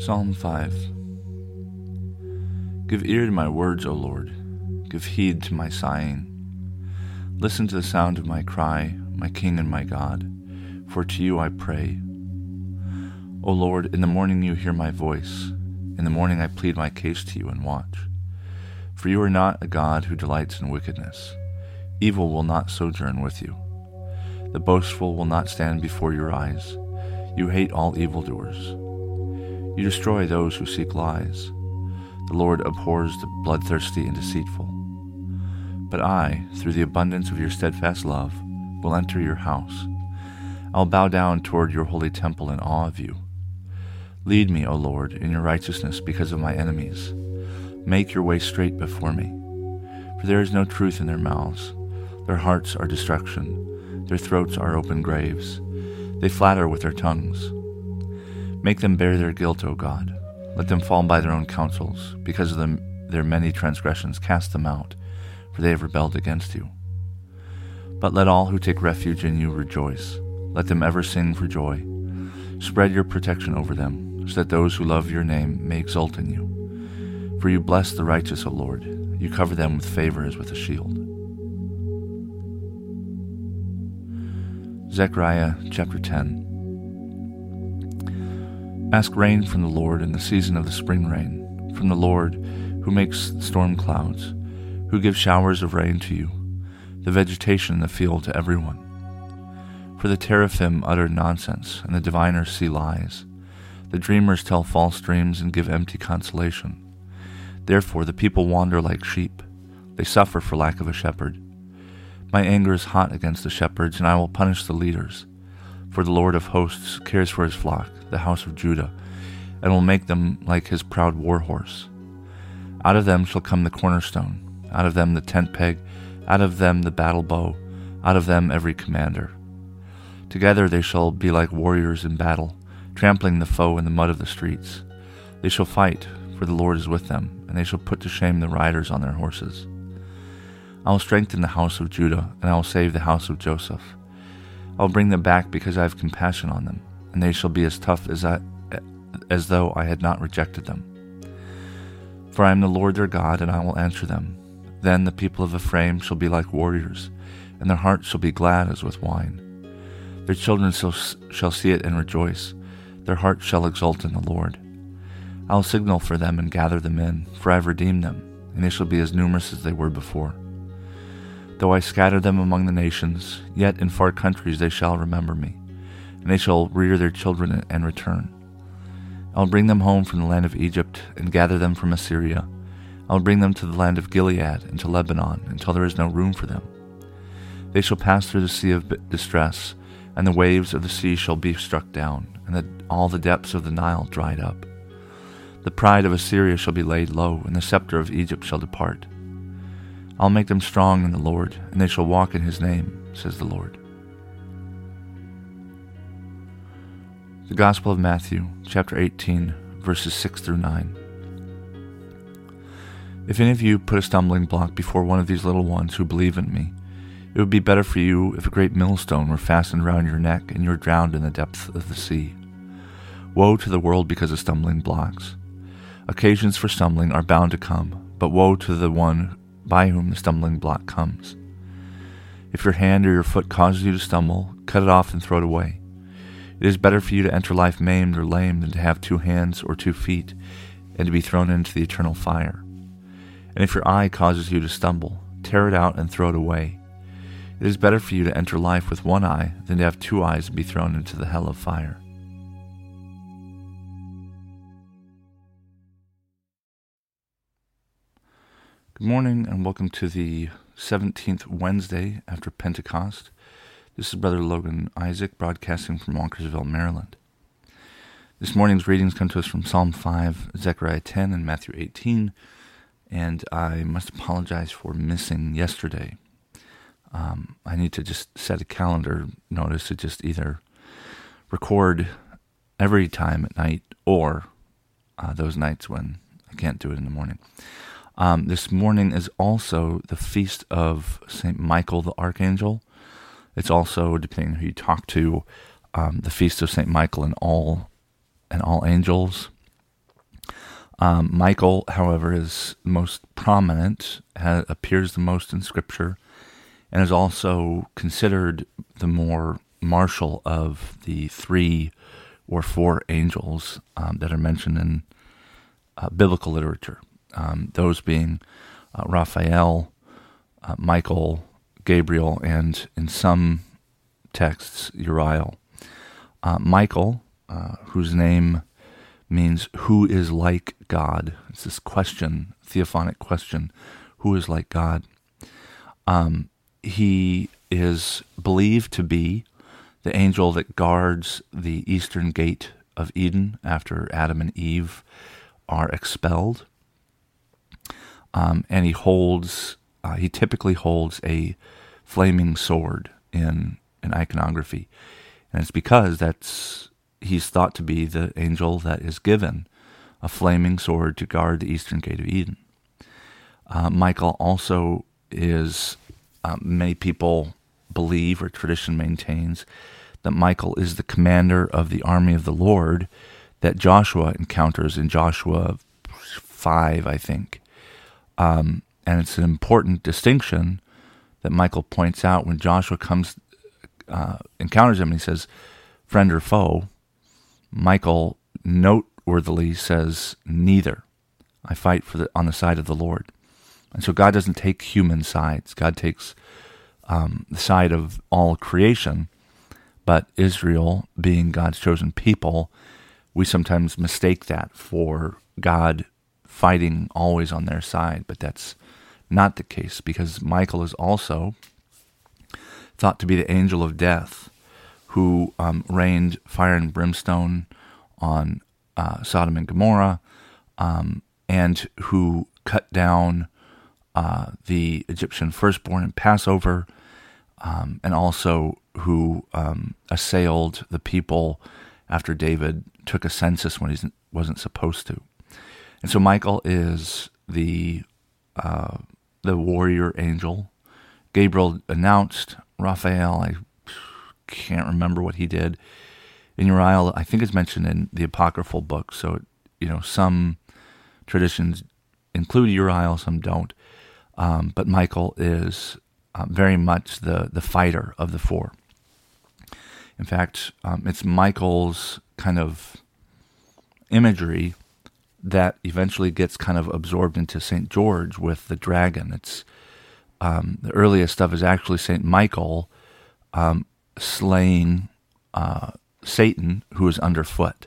Psalm 5 Give ear to my words, O Lord. Give heed to my sighing. Listen to the sound of my cry, my King and my God, for to you I pray. O Lord, in the morning you hear my voice. In the morning I plead my case to you and watch. For you are not a God who delights in wickedness. Evil will not sojourn with you. The boastful will not stand before your eyes. You hate all evildoers. You destroy those who seek lies. The Lord abhors the bloodthirsty and deceitful. But I, through the abundance of your steadfast love, will enter your house. I'll bow down toward your holy temple in awe of you. Lead me, O Lord, in your righteousness because of my enemies. Make your way straight before me. For there is no truth in their mouths. Their hearts are destruction. Their throats are open graves. They flatter with their tongues. Make them bear their guilt, O God. Let them fall by their own counsels. Because of them, their many transgressions, cast them out, for they have rebelled against you. But let all who take refuge in you rejoice. Let them ever sing for joy. Spread your protection over them, so that those who love your name may exult in you. For you bless the righteous, O Lord. You cover them with favor as with a shield. Zechariah chapter 10. Ask rain from the Lord in the season of the spring rain, from the Lord who makes storm clouds, who gives showers of rain to you, the vegetation in the field to everyone. For the teraphim utter nonsense, and the diviners see lies. The dreamers tell false dreams and give empty consolation. Therefore the people wander like sheep. They suffer for lack of a shepherd. My anger is hot against the shepherds, and I will punish the leaders. For the Lord of hosts cares for his flock, the house of Judah, and will make them like his proud war horse. Out of them shall come the cornerstone, out of them the tent peg, out of them the battle bow, out of them every commander. Together they shall be like warriors in battle, trampling the foe in the mud of the streets. They shall fight, for the Lord is with them, and they shall put to shame the riders on their horses. I will strengthen the house of Judah, and I will save the house of Joseph. I will bring them back because I have compassion on them, and they shall be as tough as I, as though I had not rejected them. For I am the Lord their God, and I will answer them. Then the people of Ephraim shall be like warriors, and their hearts shall be glad as with wine. Their children shall, shall see it and rejoice. Their hearts shall exult in the Lord. I will signal for them and gather them in, for I have redeemed them, and they shall be as numerous as they were before. Though I scatter them among the nations, yet in far countries they shall remember me, and they shall rear their children and return. I will bring them home from the land of Egypt and gather them from Assyria. I will bring them to the land of Gilead and to Lebanon until there is no room for them. They shall pass through the sea of distress, and the waves of the sea shall be struck down, and the, all the depths of the Nile dried up. The pride of Assyria shall be laid low, and the scepter of Egypt shall depart. I'll make them strong in the Lord, and they shall walk in his name, says the Lord. The Gospel of Matthew, chapter 18, verses 6 through 9. If any of you put a stumbling block before one of these little ones who believe in me, it would be better for you if a great millstone were fastened round your neck and you were drowned in the depths of the sea. Woe to the world because of stumbling blocks. Occasions for stumbling are bound to come, but woe to the one by whom the stumbling block comes. If your hand or your foot causes you to stumble, cut it off and throw it away. It is better for you to enter life maimed or lame than to have two hands or two feet and to be thrown into the eternal fire. And if your eye causes you to stumble, tear it out and throw it away. It is better for you to enter life with one eye than to have two eyes and be thrown into the hell of fire. Good morning and welcome to the 17th Wednesday after Pentecost. This is Brother Logan Isaac broadcasting from Walkersville, Maryland. This morning's readings come to us from Psalm 5, Zechariah 10, and Matthew 18. And I must apologize for missing yesterday. Um, I need to just set a calendar notice to just either record every time at night or uh, those nights when I can't do it in the morning. Um, this morning is also the feast of St. Michael the Archangel. It's also, depending who you talk to, um, the feast of St. Michael and all and all angels. Um, Michael, however, is most prominent, appears the most in Scripture, and is also considered the more martial of the three or four angels um, that are mentioned in uh, biblical literature. Um, those being uh, Raphael, uh, Michael, Gabriel, and in some texts, Uriel. Uh, Michael uh, whose name means who is like God. It's this question, theophoric question, who is like God? Um, he is believed to be the angel that guards the eastern gate of Eden after Adam and Eve are expelled. Um, and he holds, uh, he typically holds a flaming sword in an iconography. And it's because that's he's thought to be the angel that is given a flaming sword to guard the eastern gate of Eden. Uh, Michael also is, uh, many people believe or tradition maintains that Michael is the commander of the army of the Lord that Joshua encounters in Joshua 5, I think. Um, and it's an important distinction that Michael points out when Joshua comes, uh, encounters him and he says, friend or foe. Michael noteworthily says, Neither. I fight for the, on the side of the Lord. And so God doesn't take human sides. God takes um, the side of all creation. But Israel, being God's chosen people, we sometimes mistake that for God fighting always on their side. But that's not the case because Michael is also thought to be the angel of death who um, rained fire and brimstone on uh, Sodom and Gomorrah, um, and who cut down uh, the Egyptian firstborn in Passover, um, and also who um, assailed the people after David took a census when he wasn't supposed to. And so Michael is the uh, the warrior angel. Gabriel announced Raphael. I can't remember what he did. In Uriel, I think it's mentioned in the apocryphal book. So, you know, some traditions include Uriel, some don't. Um, but Michael is uh, very much the, the fighter of the four. In fact, um, it's Michael's kind of imagery that eventually gets kind of absorbed into St. George with the dragon. It's um, the earliest stuff is actually St. Michael um, slaying uh, Satan, who is underfoot.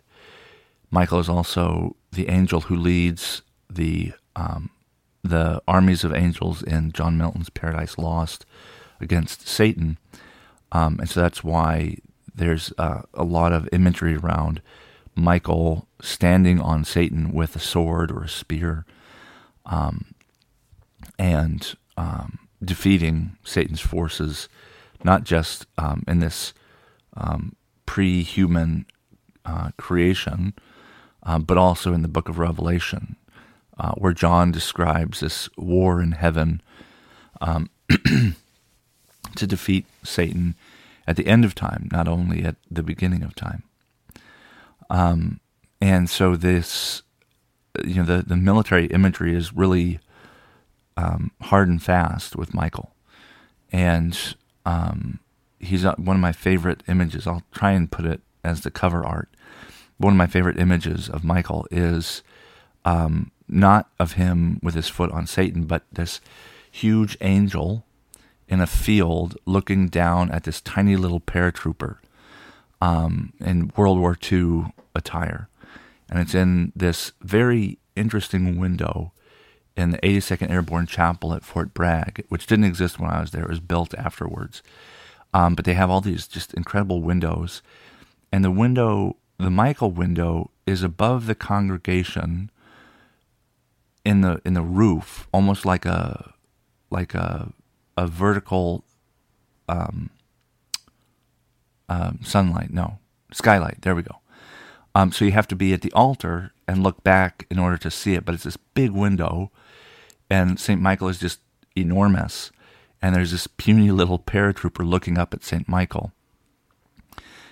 Michael is also the angel who leads the um, the armies of angels in John Milton's Paradise Lost against Satan, um, and so that's why there's uh, a lot of imagery around Michael standing on Satan with a sword or a spear, um, and um, defeating Satan's forces not just um, in this um, pre human uh, creation, uh, but also in the book of Revelation, uh, where John describes this war in heaven um, to defeat Satan at the end of time, not only at the beginning of time. Um, and so this, you know, the, the military imagery is really um, hard and fast with Michael. And um, he's uh, one of my favorite images. I'll try and put it as the cover art. One of my favorite images of Michael is um, not of him with his foot on Satan, but this huge angel in a field looking down at this tiny little paratrooper um, in World War II attire. And it's in this very interesting window in the 82nd Airborne Chapel at Fort Bragg, which didn't exist when I was there. It was built afterwards. Um, but they have all these just incredible windows. And the window the Michael window is above the congregation in the in the roof, almost like a like a a vertical um, um, sunlight. No, skylight. There we go. Um, so you have to be at the altar and look back in order to see it. But it's this big window, and St. Michael is just enormous. And there's this puny little paratrooper looking up at St. Michael.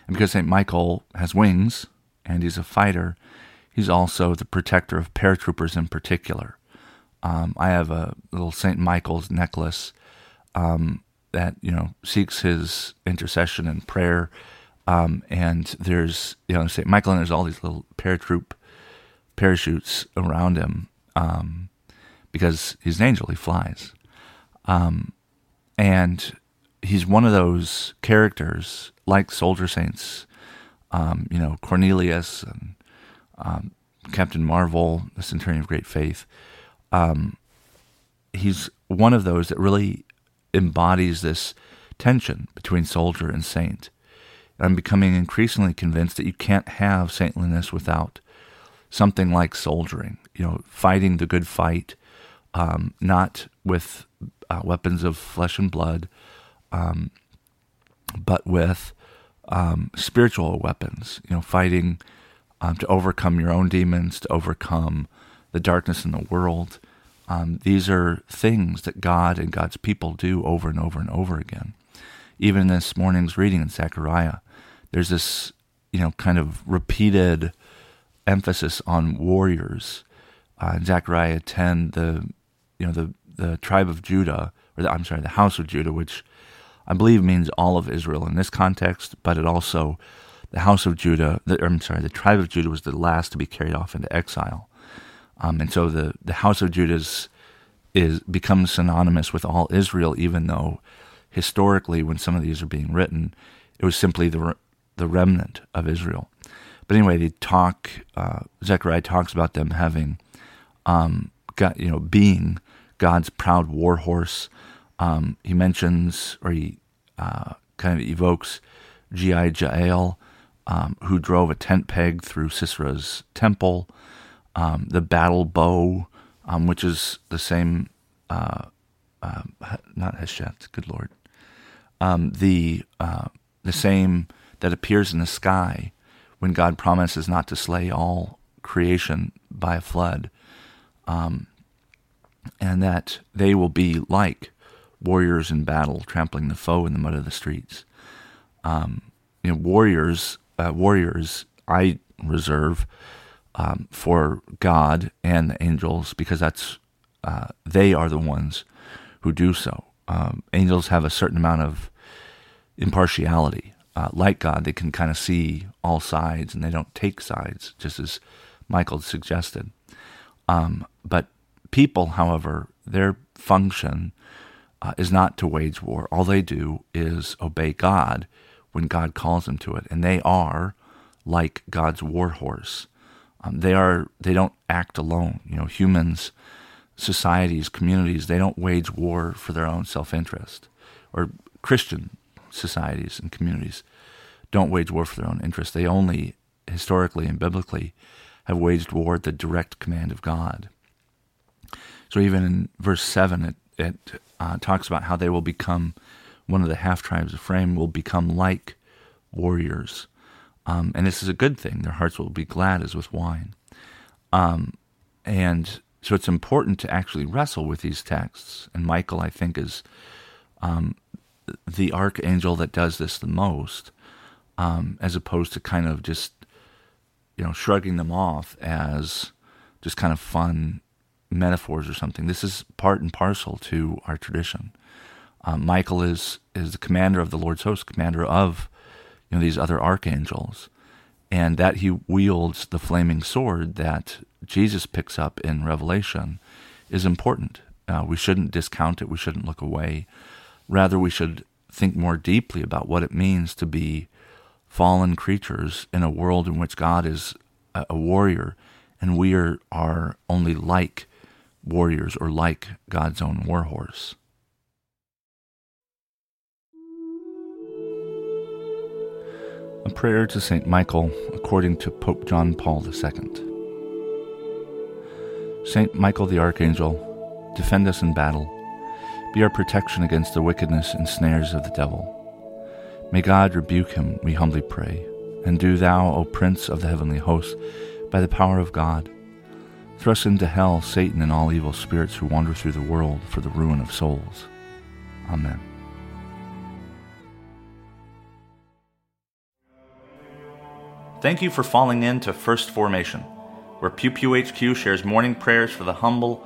And because St. Michael has wings and he's a fighter, he's also the protector of paratroopers in particular. Um, I have a little St. Michael's necklace um, that, you know, seeks his intercession and prayer um, and there's, you know. Michael, and there's all these little paratroop parachutes around him um, because he's an angel, he flies. Um, and he's one of those characters, like soldier saints, um, you know, Cornelius and um, Captain Marvel, the centurion of great faith. Um, he's one of those that really embodies this tension between soldier and saint. I'm becoming increasingly convinced that you can't have saintliness without something like soldiering, you know, fighting the good fight, um, not with uh, weapons of flesh and blood, um, but with um, spiritual weapons, you know, fighting um, to overcome your own demons, to overcome the darkness in the world. Um, these are things that God and God's people do over and over and over again. Even this morning's reading in Zechariah, there's this, you know, kind of repeated emphasis on warriors. Uh, in Zechariah 10, the, you know, the, the tribe of Judah, or the, I'm sorry, the house of Judah, which I believe means all of Israel in this context, but it also, the house of Judah, the, I'm sorry, the tribe of Judah was the last to be carried off into exile. Um, and so the, the house of Judah is, is becomes synonymous with all Israel, even though historically, when some of these are being written, it was simply the the remnant of Israel. But anyway, they talk. Uh, Zechariah talks about them having, um, got you know, being God's proud war horse. Um, he mentions, or he uh, kind of evokes, Gi Jael, um, who drove a tent peg through Sisera's temple. Um, the battle bow, um, which is the same, uh, uh, not Heshet, good Lord, um, the uh, the same that appears in the sky when God promises not to slay all creation by a flood, um, and that they will be like warriors in battle, trampling the foe in the mud of the streets. Um, you know, warriors, uh, warriors, I reserve um, for God and the angels because that's uh, they are the ones who do so. Um, angels have a certain amount of impartiality uh, like God, they can kind of see all sides and they don't take sides, just as Michael suggested. Um, but people, however, their function uh, is not to wage war. All they do is obey God when God calls them to it, and they are like God's war horse. Um, they are. They don't act alone. You know, humans, societies, communities. They don't wage war for their own self-interest, or Christian societies and communities don't wage war for their own interests. They only, historically and biblically, have waged war at the direct command of God. So even in verse 7, it, it uh, talks about how they will become, one of the half tribes of Ephraim will become like warriors. Um, and this is a good thing. Their hearts will be glad as with wine. Um, and so it's important to actually wrestle with these texts. And Michael, I think, is um, the archangel that does this the most, um, as opposed to kind of just you know shrugging them off as just kind of fun metaphors or something. This is part and parcel to our tradition. Um, Michael is is the commander of the Lord's host, commander of you know these other archangels, and that he wields the flaming sword that Jesus picks up in Revelation is important. Uh, we shouldn't discount it. We shouldn't look away. Rather, we should think more deeply about what it means to be fallen creatures in a world in which God is a, warrior and we are, are only like warriors or like God's own warhorse. A prayer to St. Michael according to Pope John Paul II. St. Michael the Archangel, defend us in battle. Be our protection against the wickedness and snares of the devil. May God rebuke him, we humbly pray. And do thou, O Prince of the heavenly host, by the power of God, thrust into hell Satan and all evil spirits who wander through the world for the ruin of souls. Amen. Thank you for falling in to First Formation, where Pew Pew HQ shares morning prayers for the humble,